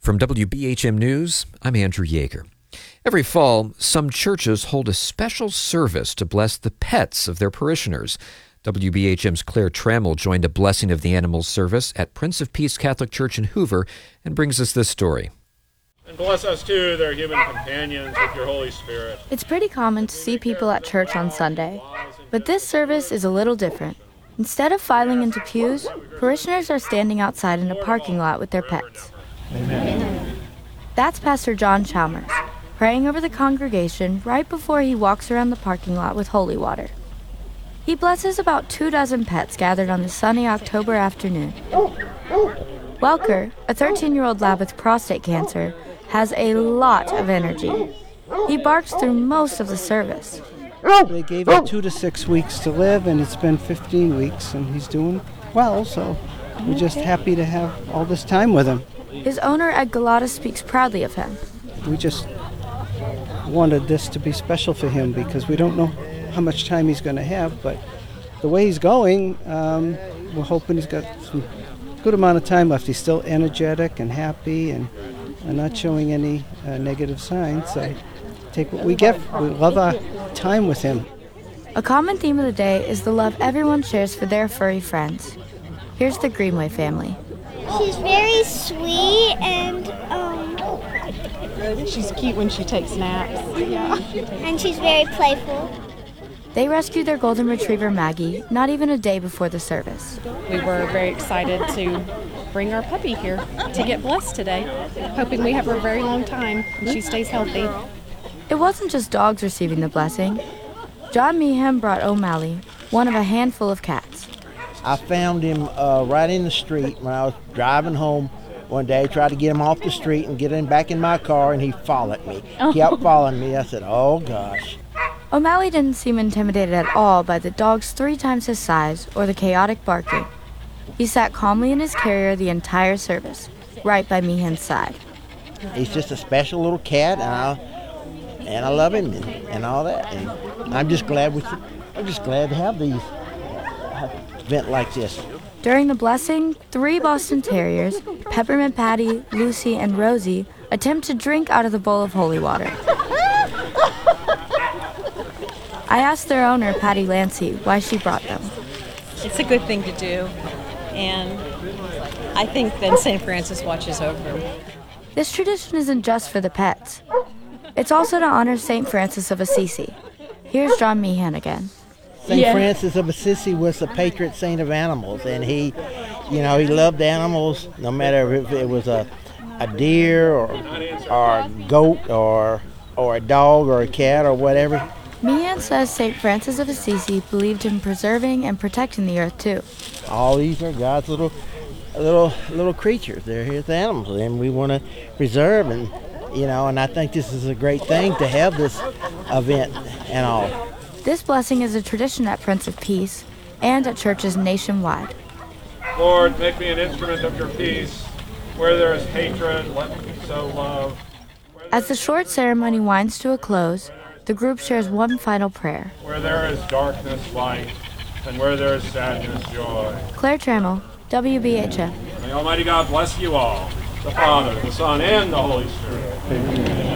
From WBHM News, I'm Andrew Yeager. Every fall, some churches hold a special service to bless the pets of their parishioners. WBHM's Claire Trammell joined a blessing of the animals service at Prince of Peace Catholic Church in Hoover and brings us this story. And bless us too, their human companions, with your Holy Spirit. It's pretty common to see people at church on Sunday, but this service is a little different. Instead of filing into pews, parishioners are standing outside in a parking lot with their pets. Amen. That's Pastor John Chalmers, praying over the congregation right before he walks around the parking lot with holy water. He blesses about two dozen pets gathered on the sunny October afternoon. Welker, a 13 year old lab with prostate cancer, has a lot of energy. He barks through most of the service. They gave him two to six weeks to live, and it's been 15 weeks, and he's doing well, so we're just happy to have all this time with him. His owner, Ed Galata, speaks proudly of him. We just wanted this to be special for him because we don't know how much time he's going to have, but the way he's going, um, we're hoping he's got some good amount of time left. He's still energetic and happy and, and not showing any uh, negative signs. So take what we get. We love our time with him. A common theme of the day is the love everyone shares for their furry friends. Here's the Greenway family. She's very sweet and um, she's cute when she takes naps. Yeah. And she's very playful. They rescued their golden retriever Maggie not even a day before the service. We were very excited to bring our puppy here to get blessed today, hoping we have her a very long time and she stays healthy. It wasn't just dogs receiving the blessing. John Meehan brought O'Malley, one of a handful of cats. I found him uh, right in the street when I was driving home one day. Tried to get him off the street and get him back in my car, and he followed me. He kept following me. I said, "Oh gosh." O'Malley didn't seem intimidated at all by the dog's three times his size or the chaotic barking. He sat calmly in his carrier the entire service, right by Meehan's side. He's just a special little cat, and I, and I love him and, and all that. And I'm just glad we, I'm just glad to have these event like this. During the blessing, three Boston Terriers, Peppermint Patty, Lucy, and Rosie, attempt to drink out of the bowl of holy water. I asked their owner, Patty Lancy, why she brought them. It's a good thing to do, and I think then St. Francis watches over them. This tradition isn't just for the pets. It's also to honor St. Francis of Assisi. Here's John Meehan again. St. Yeah. Francis of Assisi was the patron saint of animals, and he, you know, he loved animals no matter if it was a, a deer or, or a goat or, or a dog or a cat or whatever. Meehan says St. Francis of Assisi believed in preserving and protecting the earth too. All these are God's little, little, little creatures. They're His animals, and we want to preserve and, you know. And I think this is a great thing to have this event and all. This blessing is a tradition at Prince of Peace and at churches nationwide. Lord, make me an instrument of your peace. Where there is hatred, let me sow love. As the short ceremony winds to a close, the group shares one final prayer. Where there is darkness, light, and where there is sadness, joy. Claire Trammell, WBHM. May Almighty God bless you all, the Father, the Son, and the Holy Spirit. Amen.